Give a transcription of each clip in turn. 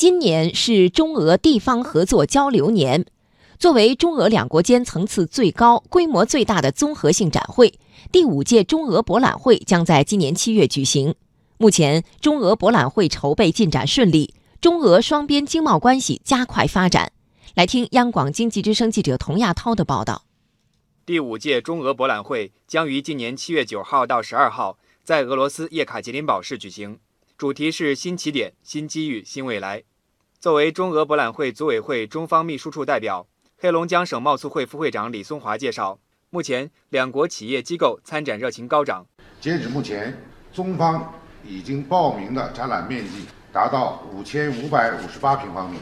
今年是中俄地方合作交流年。作为中俄两国间层次最高、规模最大的综合性展会，第五届中俄博览会将在今年七月举行。目前，中俄博览会筹备进展顺利，中俄双边经贸关系加快发展。来听央广经济之声记者童亚涛的报道。第五届中俄博览会将于今年七月九号到十二号在俄罗斯叶卡捷琳堡市举行，主题是“新起点、新机遇、新未来”。作为中俄博览会组委会中方秘书处代表。黑龙江省贸促会副会长李松华介绍，目前两国企业机构参展热情高涨。截止目前，中方已经报名的展览面积达到五千五百五十八平方米，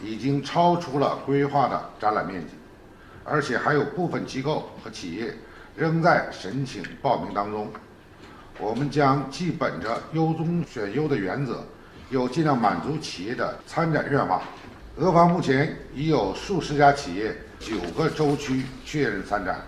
已经超出了规划的展览面积，而且还有部分机构和企业仍在申请报名当中。我们将既本着优中选优的原则，又尽量满足企业的参展愿望。俄方目前已有数十家企业、九个州区确认参展，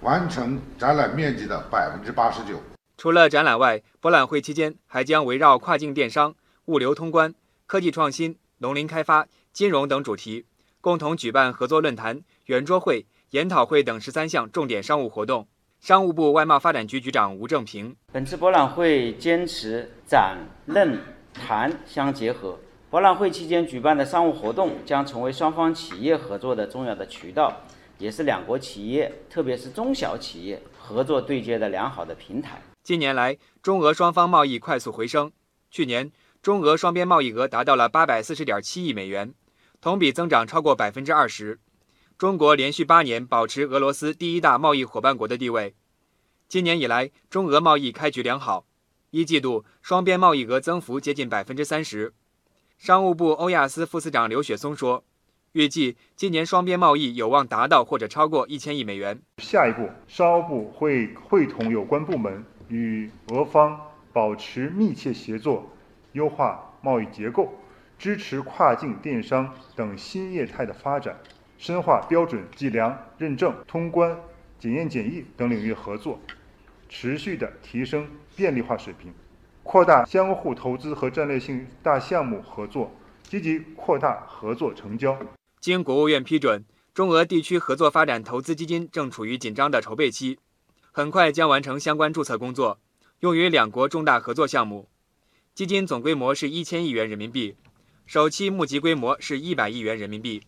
完成展览面积的百分之八十九。除了展览外，博览会期间还将围绕跨境电商、物流通关、科技创新、农林开发、金融等主题，共同举办合作论坛、圆桌会、研讨会等十三项重点商务活动。商务部外贸发展局局长吴正平：本次博览会坚持展、论、谈相结合。博览会期间举办的商务活动将成为双方企业合作的重要的渠道，也是两国企业，特别是中小企业合作对接的良好的平台。近年来，中俄双方贸易快速回升，去年中俄双边贸易额达到了八百四十点七亿美元，同比增长超过百分之二十。中国连续八年保持俄罗斯第一大贸易伙伴国的地位。今年以来，中俄贸易开局良好，一季度双边贸易额增幅接近百分之三十。商务部欧亚司副司长刘雪松说：“预计今年双边贸易有望达到或者超过一千亿美元。下一步，商务部会会同有关部门与俄方保持密切协作，优化贸易结构，支持跨境电商等新业态的发展，深化标准计量认证、通关、检验检疫等领域合作，持续的提升便利化水平。”扩大相互投资和战略性大项目合作，积极扩大合作成交。经国务院批准，中俄地区合作发展投资基金正处于紧张的筹备期，很快将完成相关注册工作，用于两国重大合作项目。基金总规模是一千亿元人民币，首期募集规模是一百亿元人民币。